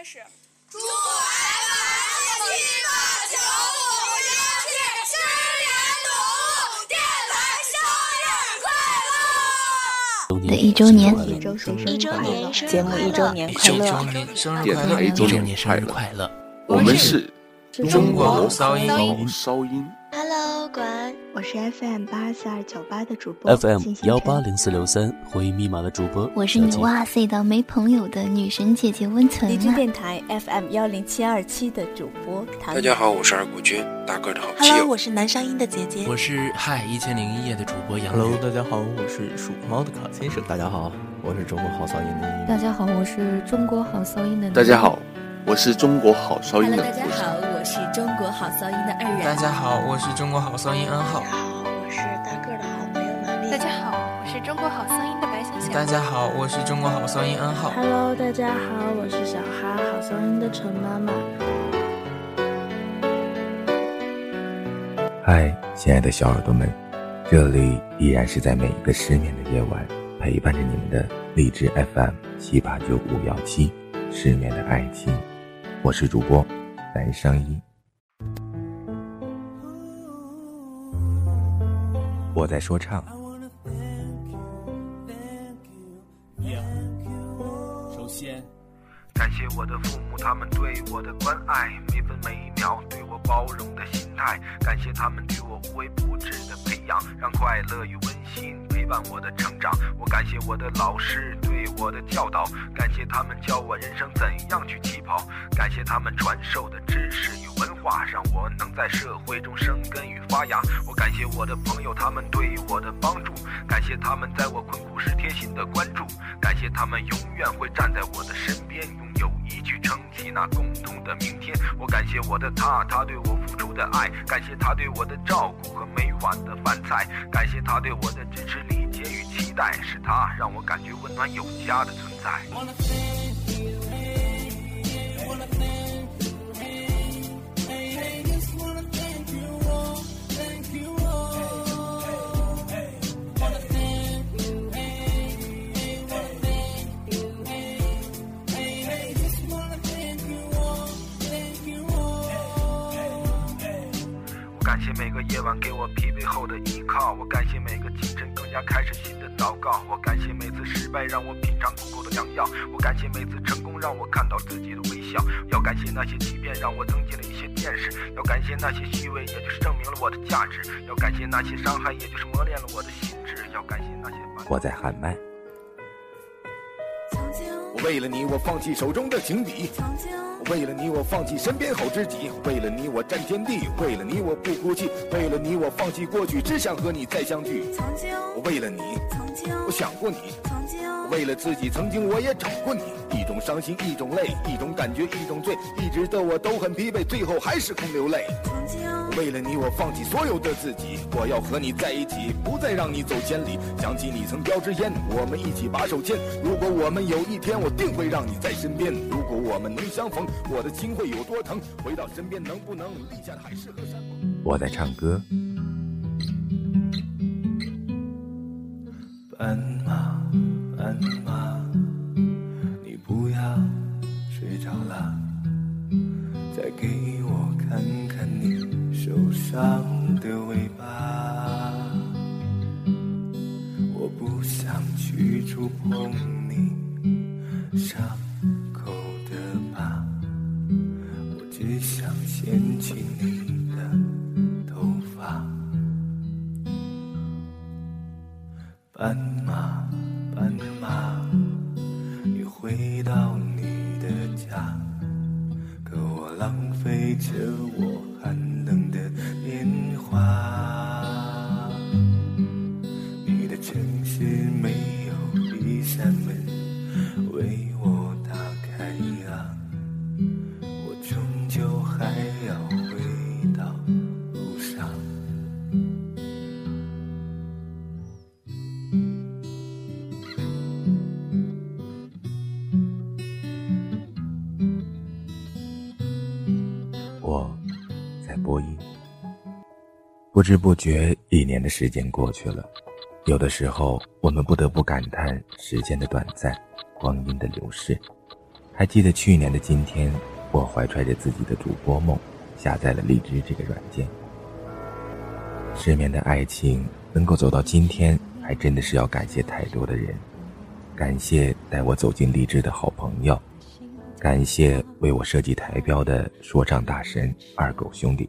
开始。祝 FM 七八九五零七十年读物电台生日快乐！的一周年，一周一周年，节目一周年快乐，生日快乐，一周年生日快乐！我们是中国骚音，骚音。管，我是 FM 八四二九八的主播 FM 幺八零四六三回忆密码的主播，我是你哇塞到没朋友的女神姐姐温存荔枝电台 FM 幺零七二七的主播唐。大家好，我是二谷君，大个的好基友。Hello，我是南商音的姐姐。我是嗨一千零一夜的主播杨。Hello，大家好，我是属猫的卡先生。大家好，我是中国好嗓音的。大家好，我是中国好嗓音的。大家好。我是中国好嗓音的。大家好，我是中国好骚音的二然。大家好，我是中国好骚音安浩。大家好，我是大个的好朋友玛丽。大家好，我是中国好骚音的白小小。大家好，我是中国好骚音安浩。Hello，大家好，我是小哈好骚音的陈妈妈。嗨，亲爱的小耳朵们，这里依然是在每一个失眠的夜晚陪伴着你们的荔枝 FM 七八九五幺七，失眠的爱情。我是主播南商一，我在说唱。首先，感谢我的父母，他们对我的关爱，每分每一秒对我包容的心态。感谢他们对我无微不至的培养，让快乐与温馨伴我的成长。我感谢我的老师对我的教导，感谢他们教我人生怎样去起跑，感谢他们传授的知识与文化，让我能在社会中生根与发芽。我感谢我的朋友，他们对我的帮助，感谢他们在我困苦时贴心的关注，感谢他们永远会站在我的身边，用友谊去撑那共同的明天。我感谢我的他，他对我付出的爱，感谢他对我的照顾和每晚的饭菜，感谢他对我的支持、理解与期待，是他让我感觉温暖有家的存在。夜晚给我疲惫后的依靠，我感谢每个清晨更加开始新的祷告，我感谢每次失败让我品尝苦口的良药，我感谢每次成功让我看到自己的微笑，要感谢那些欺骗让我增进了一些见识，要感谢那些虚伪也就是证明了我的价值，要感谢那些伤害也就是磨练了我的心智，要感谢那些。我在喊麦。为了你，我放弃手中的情敌；为了你，我放弃身边好知己；为了你，我战天地；为了你，我不哭泣；为了你，我放弃过去，只想和你再相聚。曾经，我为了你，曾经我想过你；为了自己，曾经我也找过你。一种伤心，一种泪，一种感觉，一种醉，一直的我都很疲惫，最后还是空流泪。为了你，我放弃所有的自己，我要和你在一起，不再让你走千里。想起你曾叼支烟，我们一起把手牵。如果我们有一天，我定会让你在身边。如果我们能相逢，我的心会有多疼？回到身边，能不能立下海誓和山盟？我在唱歌。斑没有一扇门为我打开啊，我终究还要回到路上。我在播音，不知不觉一年的时间过去了。有的时候，我们不得不感叹时间的短暂，光阴的流逝。还记得去年的今天，我怀揣着自己的主播梦，下载了荔枝这个软件。失眠的爱情能够走到今天，还真的是要感谢太多的人，感谢带我走进荔枝的好朋友，感谢为我设计台标的说唱大神二狗兄弟，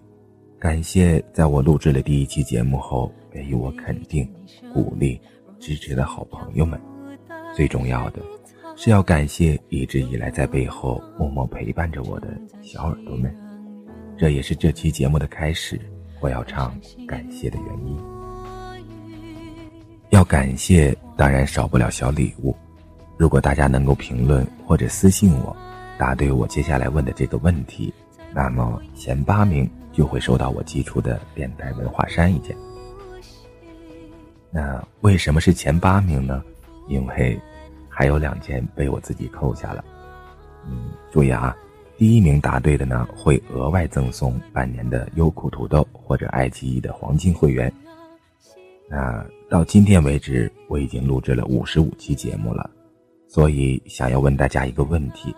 感谢在我录制了第一期节目后给予我肯定、鼓励、支持的好朋友们，最重要的是要感谢一直以来在背后默默陪伴着我的小耳朵们，这也是这期节目的开始。我要唱感谢的原因，要感谢当然少不了小礼物。如果大家能够评论或者私信我，答对我接下来问的这个问题，那么前八名就会收到我寄出的电台文化衫一件。那为什么是前八名呢？因为还有两件被我自己扣下了。嗯，注意啊。第一名答对的呢，会额外赠送半年的优酷土豆或者爱奇艺的黄金会员。那到今天为止，我已经录制了五十五期节目了，所以想要问大家一个问题：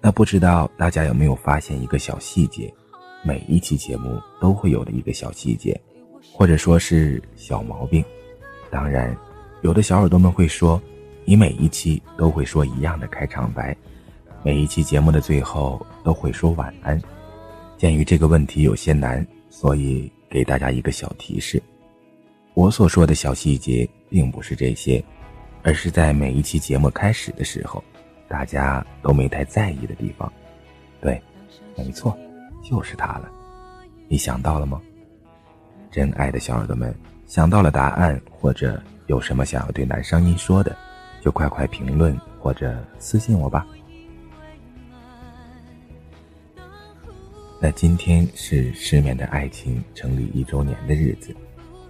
那不知道大家有没有发现一个小细节？每一期节目都会有的一个小细节，或者说是小毛病。当然，有的小耳朵们会说，你每一期都会说一样的开场白。每一期节目的最后都会说晚安。鉴于这个问题有些难，所以给大家一个小提示：我所说的小细节并不是这些，而是在每一期节目开始的时候，大家都没太在意的地方。对，没错，就是它了。你想到了吗？真爱的小耳朵们，想到了答案或者有什么想要对男声音说的，就快快评论或者私信我吧。那今天是失眠的爱情成立一周年的日子，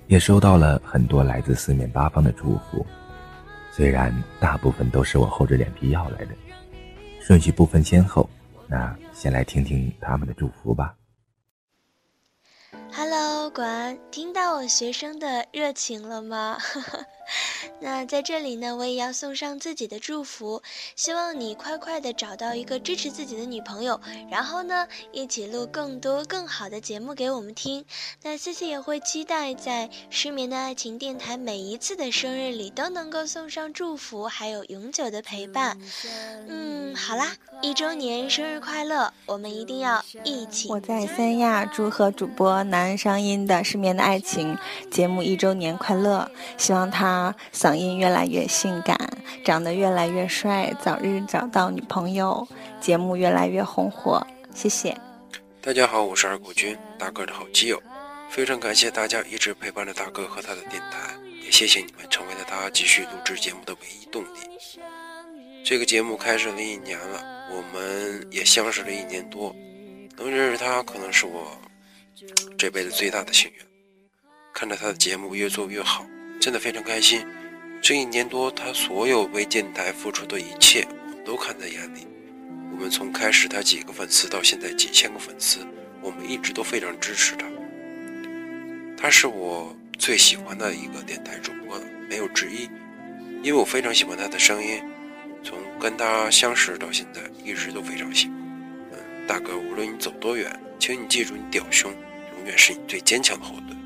也收到了很多来自四面八方的祝福，虽然大部分都是我厚着脸皮要来的，顺序不分先后，那先来听听他们的祝福吧。管听到我学生的热情了吗？那在这里呢，我也要送上自己的祝福，希望你快快的找到一个支持自己的女朋友，然后呢，一起录更多更好的节目给我们听。那 C C 也会期待在失眠的爱情电台每一次的生日里都能够送上祝福，还有永久的陪伴。嗯，好啦，一周年生日快乐，我们一定要一起。我在三亚祝贺主播南商音的失眠的爱情节目一周年快乐，希望他。嗓音越来越性感，长得越来越帅，早日找到女朋友，节目越来越红火。谢谢。大家好，我是二国军，大哥的好基友，非常感谢大家一直陪伴着大哥和他的电台，也谢谢你们成为了他继续录制节目的唯一动力。这个节目开始了一年了，我们也相识了一年多，能认识他可能是我这辈子最大的幸运。看着他的节目越做越好。真的非常开心，这一年多，他所有为电台付出的一切，我们都看在眼里。我们从开始他几个粉丝到现在几千个粉丝，我们一直都非常支持他。他是我最喜欢的一个电台主播，没有之一，因为我非常喜欢他的声音。从跟他相识到现在，一直都非常喜欢。嗯，大哥，无论你走多远，请你记住，你屌兄永远是你最坚强的后盾。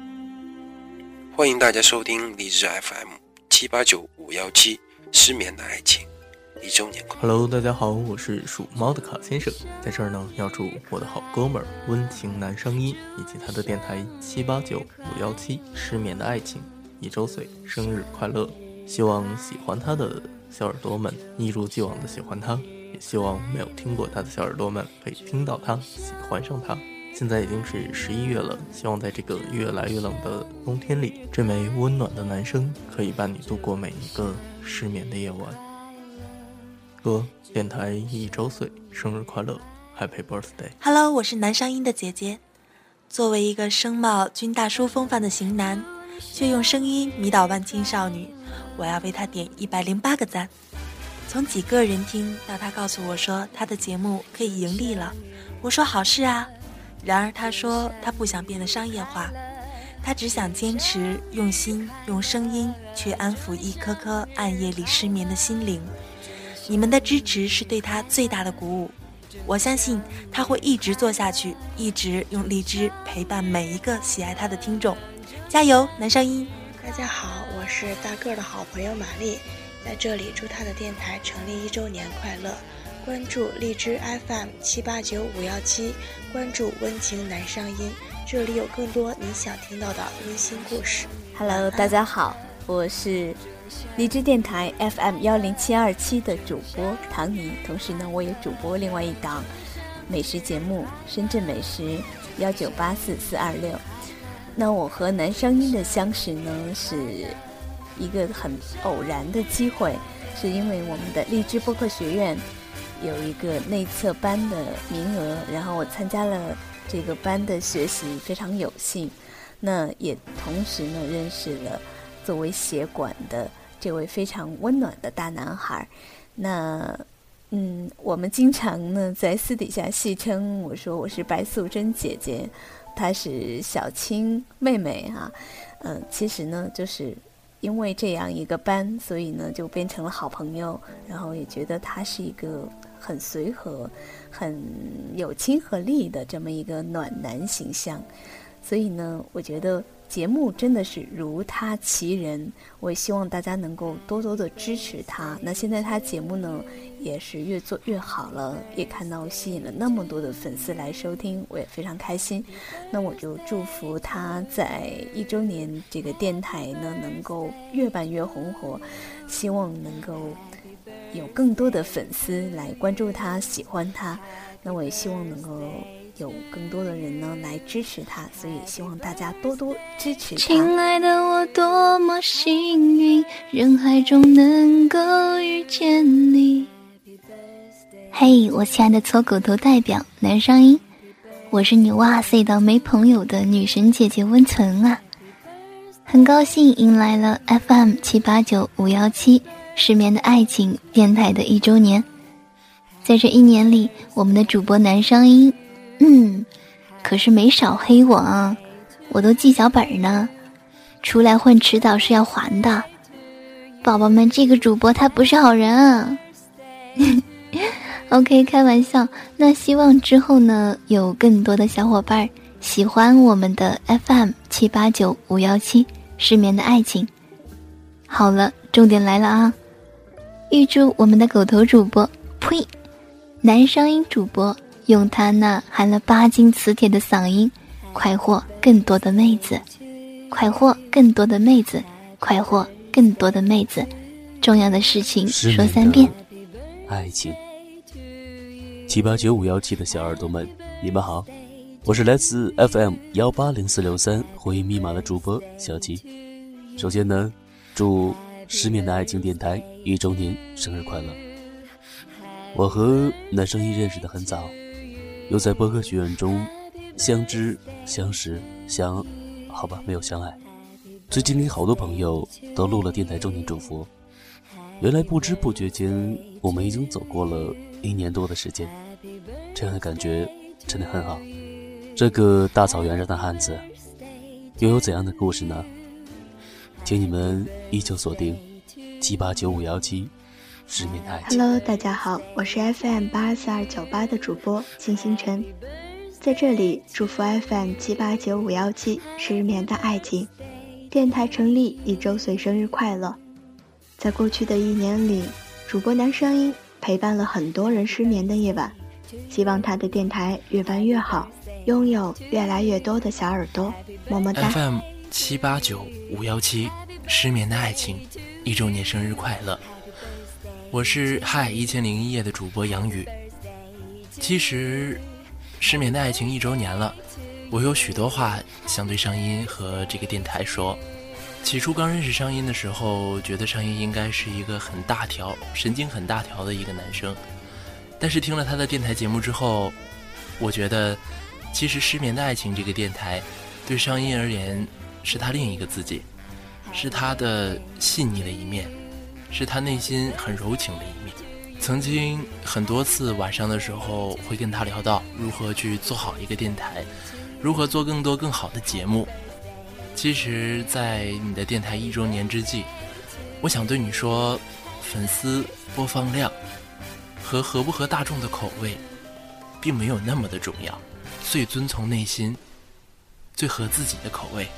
欢迎大家收听荔枝 FM 七八九五幺七失眠的爱情一周年快乐。Hello，大家好，我是属猫的卡先生，在这儿呢要祝我的好哥们儿温情男声音以及他的电台七八九五幺七失眠的爱情一周岁生日快乐！希望喜欢他的小耳朵们一如既往的喜欢他，也希望没有听过他的小耳朵们可以听到他，喜欢上他。现在已经是十一月了，希望在这个越来越冷的冬天里，这枚温暖的男声可以伴你度过每一个失眠的夜晚。哥，电台一周岁，生日快乐，Happy Birthday！Hello，我是男声音的姐姐。作为一个声貌均大叔风范的型男，却用声音迷倒万千少女，我要为他点一百零八个赞。从几个人听到他告诉我说他的节目可以盈利了，我说好事啊。然而他说他不想变得商业化，他只想坚持用心用声音去安抚一颗颗暗夜里失眠的心灵。你们的支持是对他最大的鼓舞。我相信他会一直做下去，一直用荔枝陪伴每一个喜爱他的听众。加油，男声音！大家好，我是大个儿的好朋友玛丽，在这里祝他的电台成立一周年快乐。关注荔枝 FM 七八九五幺七，关注温情男上音，这里有更多你想听到的温馨故事。Hello，大家好，我是荔枝电台 FM 幺零七二七的主播唐尼，同时呢，我也主播另外一档美食节目《深圳美食幺九八四四二六》。那我和男声音的相识呢，是一个很偶然的机会，是因为我们的荔枝播客学院有一个内测班的名额，然后我参加了这个班的学习，非常有幸。那也同时呢，认识了作为协管的这位非常温暖的大男孩。那嗯，我们经常呢在私底下戏称我说我是白素贞姐姐。她是小青妹妹哈，嗯，其实呢，就是因为这样一个班，所以呢，就变成了好朋友，然后也觉得她是一个很随和、很有亲和力的这么一个暖男形象，所以呢，我觉得。节目真的是如他其人，我也希望大家能够多多的支持他。那现在他节目呢，也是越做越好了，也看到吸引了那么多的粉丝来收听，我也非常开心。那我就祝福他在一周年这个电台呢，能够越办越红火，希望能够有更多的粉丝来关注他、喜欢他。那我也希望能够。有更多的人呢来支持他，所以希望大家多多支持他。亲爱的，我多么幸运，人海中能够遇见你。嘿，我亲爱的搓狗头代表男声音，我是你哇塞到没朋友的女神姐姐温存啊！很高兴迎来了 FM 七八九五幺七失眠的爱情电台的一周年，在这一年里，我们的主播男声音。嗯，可是没少黑我啊！我都记小本呢，出来混迟早是要还的。宝宝们，这个主播他不是好人啊。OK，开玩笑。那希望之后呢，有更多的小伙伴喜欢我们的 FM 七八九五幺七失眠的爱情。好了，重点来了啊！预祝我们的狗头主播，呸，男声音主播。用他那含了八斤磁铁的嗓音，快活更多的妹子，快活更多的妹子，快活更多的妹子。重要的事情说三遍。爱情。七八九五幺七的小耳朵们，你们好，我是来自 FM 幺八零四六三回忆密码的主播小七。首先呢，祝失眠的爱情电台一周年生日快乐。我和男生一认识的很早。又在播客学院中相知、相识、相……好吧，没有相爱。最近给好多朋友都录了电台周年祝福。原来不知不觉间，我们已经走过了一年多的时间，这样的感觉真的很好。这个大草原上的汉子，又有怎样的故事呢？请你们依旧锁定七八九五幺七。Hello，大家好，我是 FM 八四二九八的主播金星辰，在这里祝福 FM 七八九五幺七失眠的爱情电台成立一周岁生日快乐！在过去的一年里，主播男声音陪伴了很多人失眠的夜晚，希望他的电台越办越好，拥有越来越多的小耳朵，么么哒！FM 七八九五幺七失眠的爱情一周年生日快乐！我是嗨一千零一夜的主播杨宇。其实，失眠的爱情一周年了，我有许多话想对上音和这个电台说。起初刚认识上音的时候，觉得上音应该是一个很大条、神经很大条的一个男生。但是听了他的电台节目之后，我觉得，其实失眠的爱情这个电台，对上音而言，是他另一个自己，是他的细腻的一面。是他内心很柔情的一面。曾经很多次晚上的时候，会跟他聊到如何去做好一个电台，如何做更多更好的节目。其实，在你的电台一周年之际，我想对你说：粉丝、播放量、和合不合大众的口味，并没有那么的重要。最遵从内心、最合自己的口味，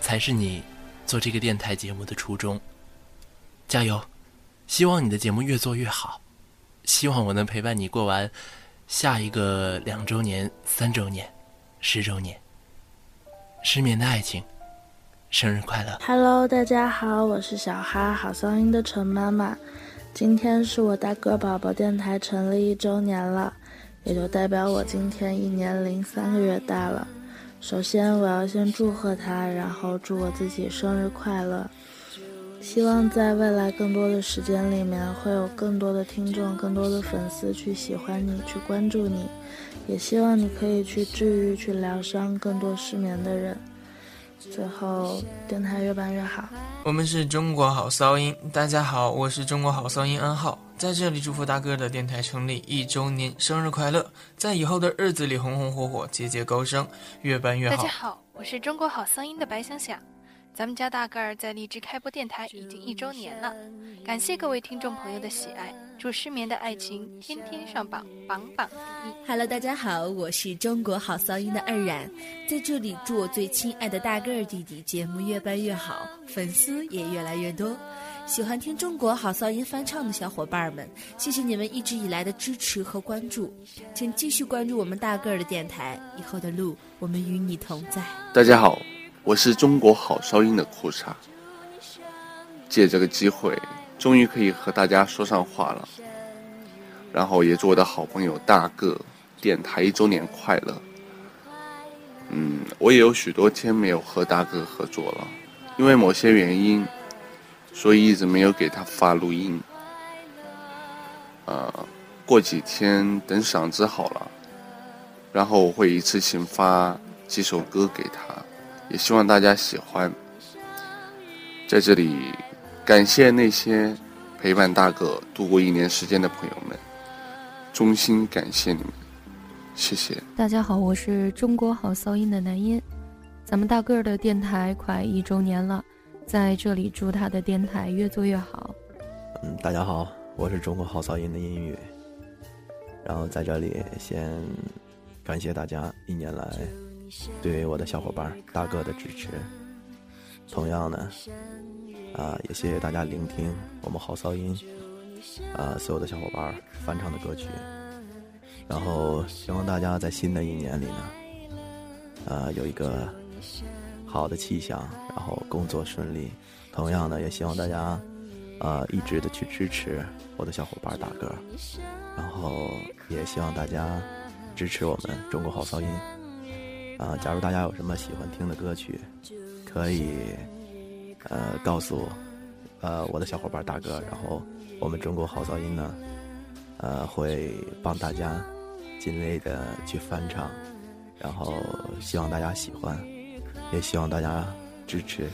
才是你做这个电台节目的初衷。加油！希望你的节目越做越好。希望我能陪伴你过完下一个两周年、三周年、十周年。失眠的爱情，生日快乐！Hello，大家好，我是小哈，好声音的陈妈妈。今天是我大哥宝宝电台成立一周年了，也就代表我今天一年零三个月大了。首先，我要先祝贺他，然后祝我自己生日快乐。希望在未来更多的时间里面，会有更多的听众、更多的粉丝去喜欢你、去关注你。也希望你可以去治愈、去疗伤更多失眠的人。最后，电台越办越好。我们是中国好骚音，大家好，我是中国好骚音安浩，在这里祝福大哥的电台成立一周年生日快乐，在以后的日子里红红火火、节节高升，越办越好。大家好，我是中国好骚音的白想想。咱们家大个儿在荔枝开播电台已经一周年了，感谢各位听众朋友的喜爱，祝失眠的爱情天天上榜，榜榜第一。Hello，大家好，我是中国好嗓音的二冉，在这里祝我最亲爱的大个儿弟弟节目越办越好，粉丝也越来越多。喜欢听中国好嗓音翻唱的小伙伴们，谢谢你们一直以来的支持和关注，请继续关注我们大个儿的电台，以后的路我们与你同在。大家好。我是中国好声音的裤衩，借这个机会，终于可以和大家说上话了。然后也祝我的好朋友大个电台一周年快乐。嗯，我也有许多天没有和大哥合作了，因为某些原因，所以一直没有给他发录音。呃，过几天等嗓子好了，然后我会一次性发几首歌给他。也希望大家喜欢。在这里，感谢那些陪伴大哥度过一年时间的朋友们，衷心感谢你们，谢谢。大家好，我是中国好骚音的南音，咱们大个儿的电台快一周年了，在这里祝他的电台越做越好。嗯，大家好，我是中国好骚音的音语，然后在这里先感谢大家一年来。对于我的小伙伴大哥的支持，同样呢，啊，也谢谢大家聆听我们好骚音，啊，所有的小伙伴翻唱的歌曲，然后希望大家在新的一年里呢，啊，有一个好的气象，然后工作顺利。同样呢，也希望大家，啊，一直的去支持我的小伙伴大哥，然后也希望大家支持我们中国好骚音。啊，假如大家有什么喜欢听的歌曲，可以呃告诉呃我的小伙伴大哥，然后我们中国好噪音呢，呃会帮大家尽力的去翻唱，然后希望大家喜欢，也希望大家支持。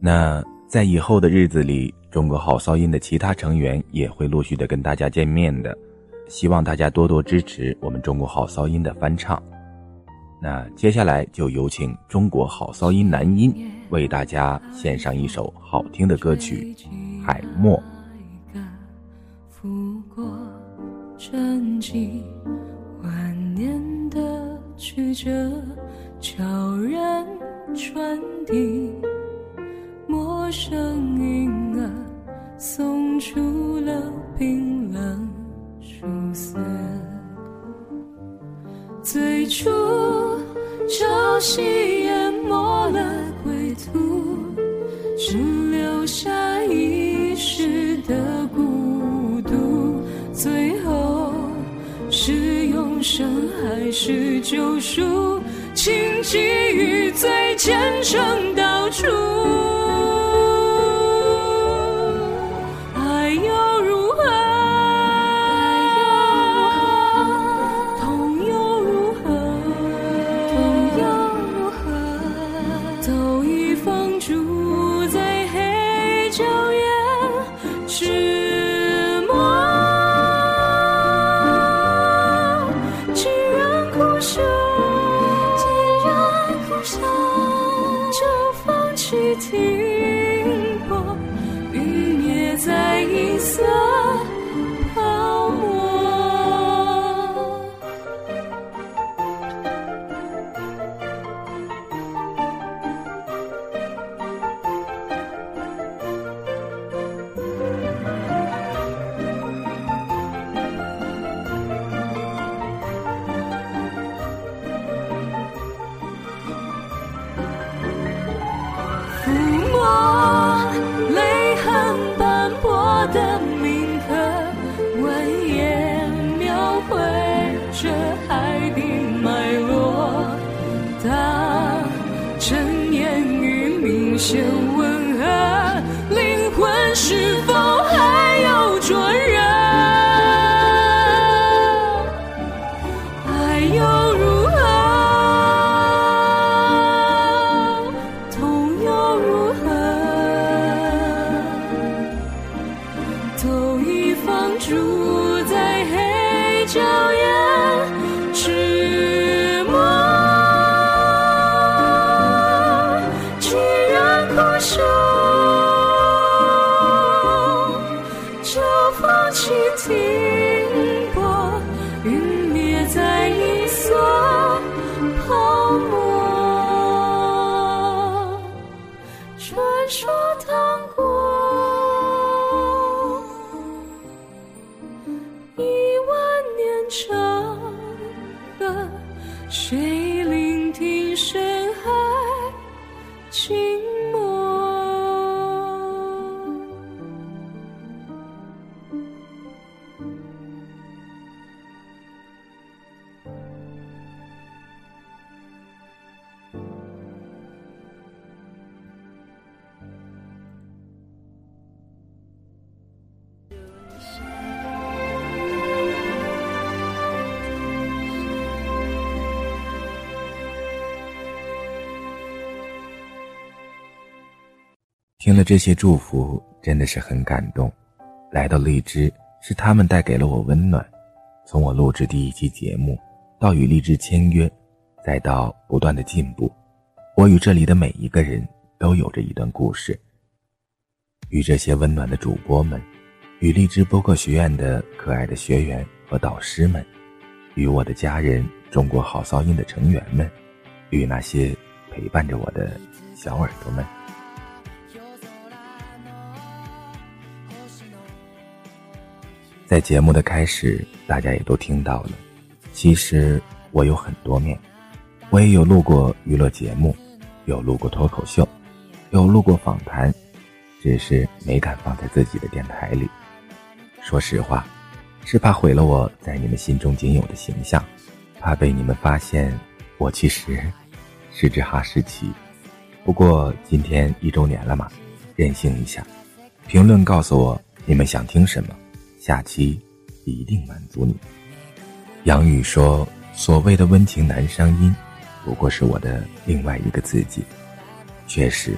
那在以后的日子里，中国好噪音的其他成员也会陆续的跟大家见面的，希望大家多多支持我们中国好噪音的翻唱。那接下来就有请中国好骚音男音为大家献上一首好听的歌曲《海默》。拂过沉寂万年的曲折，悄然传递，陌生音儿送出了冰冷曙色。最初，潮汐淹没了归途，只留下一时的孤独。最后，是永生还是救赎？请给予最虔诚道出。抚摸泪痕斑驳的铭刻，蜿蜒描绘着海底脉络。当尘烟与明星。听了这些祝福，真的是很感动。来到荔枝，是他们带给了我温暖。从我录制第一期节目，到与荔枝签约，再到不断的进步，我与这里的每一个人都有着一段故事。与这些温暖的主播们，与荔枝播客学院的可爱的学员和导师们，与我的家人、中国好嗓音的成员们，与那些陪伴着我的小耳朵们。在节目的开始，大家也都听到了。其实我有很多面，我也有录过娱乐节目，有录过脱口秀，有录过访谈，只是没敢放在自己的电台里。说实话，是怕毁了我在你们心中仅有的形象，怕被你们发现我其实 是只哈士奇。不过今天一周年了嘛，任性一下，评论告诉我你们想听什么。下期一定满足你。杨宇说：“所谓的温情男声音，不过是我的另外一个自己。确实，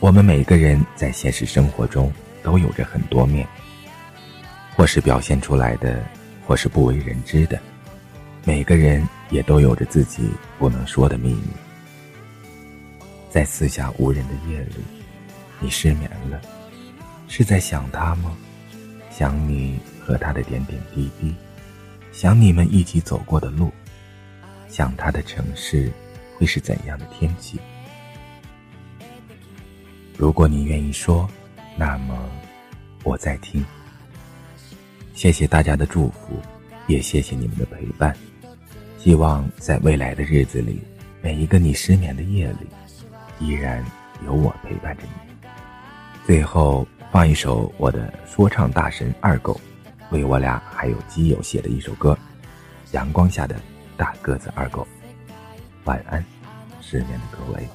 我们每个人在现实生活中都有着很多面，或是表现出来的，或是不为人知的。每个人也都有着自己不能说的秘密。在四下无人的夜里，你失眠了，是在想他吗？”想你和他的点点滴滴，想你们一起走过的路，想他的城市会是怎样的天气。如果你愿意说，那么我在听。谢谢大家的祝福，也谢谢你们的陪伴。希望在未来的日子里，每一个你失眠的夜里，依然有我陪伴着你。最后。放一首我的说唱大神二狗为我俩还有基友写的一首歌，《阳光下的大个子二狗》。晚安，失眠的各位。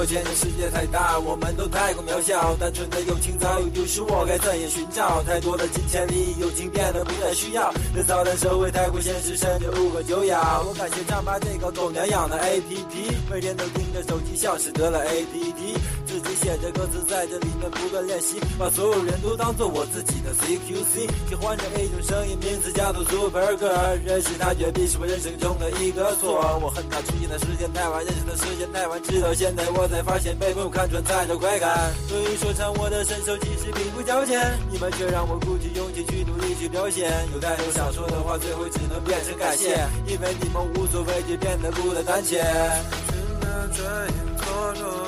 抱歉，这世界太大，我们都太过渺小。单纯的友情早已丢失，我该怎样寻找？太多的金钱利益，友情变得不再需要。这操蛋社会太过现实，甚至无可救药。我感谢丈八这个狗娘养的 APP，每天都盯着手机，像是得了 ADD。自己写着歌词，在这里面不断练习，把所有人都当做我自己的 CQC。喜欢着一种声音，名字叫做 Super Girl。认识他，绝逼是我人生中的一个错。我恨他出现的时间太晚，认识的时间太晚，直到现在我才发现被朋友看穿才的快感。所以说唱我的身手，其实并不矫健，你们却让我鼓起勇气去努力去表现。有太多想说的话，最后只能变成感谢，因为你们无所畏惧，变得孤单胆怯。转眼错落，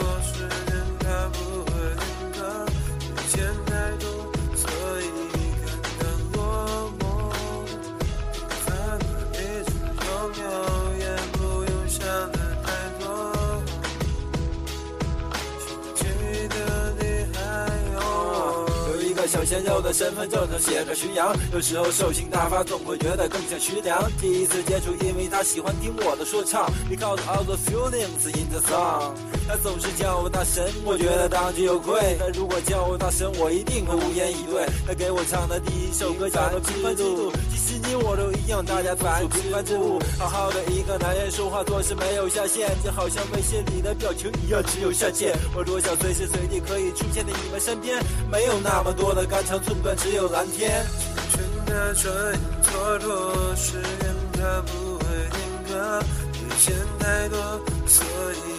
有一个小鲜肉的身份证上写着徐阳，有时候兽性大发，总会觉得更像徐良。第一次接触，因为他喜欢听我的说唱。He calls all the feelings in the song。他总是叫我大神，我觉得当之有愧。他如果叫我大神，我一定会无言以对。他给我唱的第一首歌叫做《平凡之路》，其实你我都一样，大家都是平凡之物。好好的一个男人，说话做事没有下限，就好像微信里的表情一样，只有下限。我多想随时随地可以出现在你们身边，没有那么多的肝肠寸断，只有蓝天。青春的转眼蹉跎，时间它不会停格，遇见太多，所以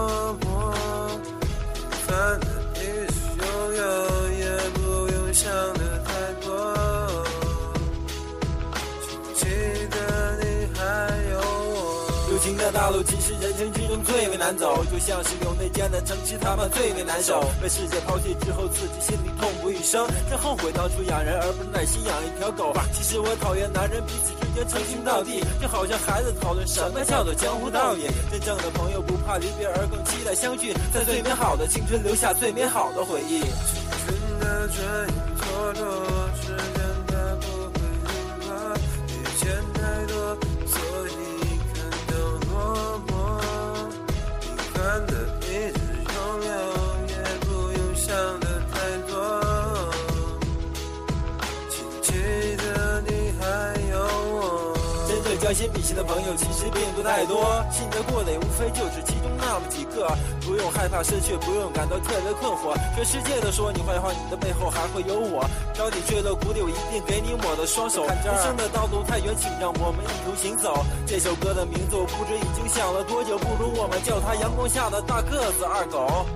到落寞。平凡的一直拥有，也不用想的太多。记得你还有我。友情的道路其实人生之中最为难走，就像是有内奸的城池，他们最为难受。被世界抛弃之后，自己心里痛不欲生，真后悔当初养人而不是耐心养一条狗。其实我讨厌男人彼此之间称兄道弟，就好像孩子讨论什么叫做江湖道义。真正的朋友不怕离别，而更期待相聚，在最美好的青春留下最美好的回忆。青春的转眼蹉跎，时间真正将心比心的朋友其实并不太多，信得过的也无非就是其中那么几个。不用害怕失去，不用感到特别困惑。全世界都说你坏话，你的背后还会有我。当你坠落谷底，我一定给你我的双手。人生的道路太远，请让我们一同行走。这首歌的名字我不知已经想了多久，不如我们叫它阳光下的大个子二狗。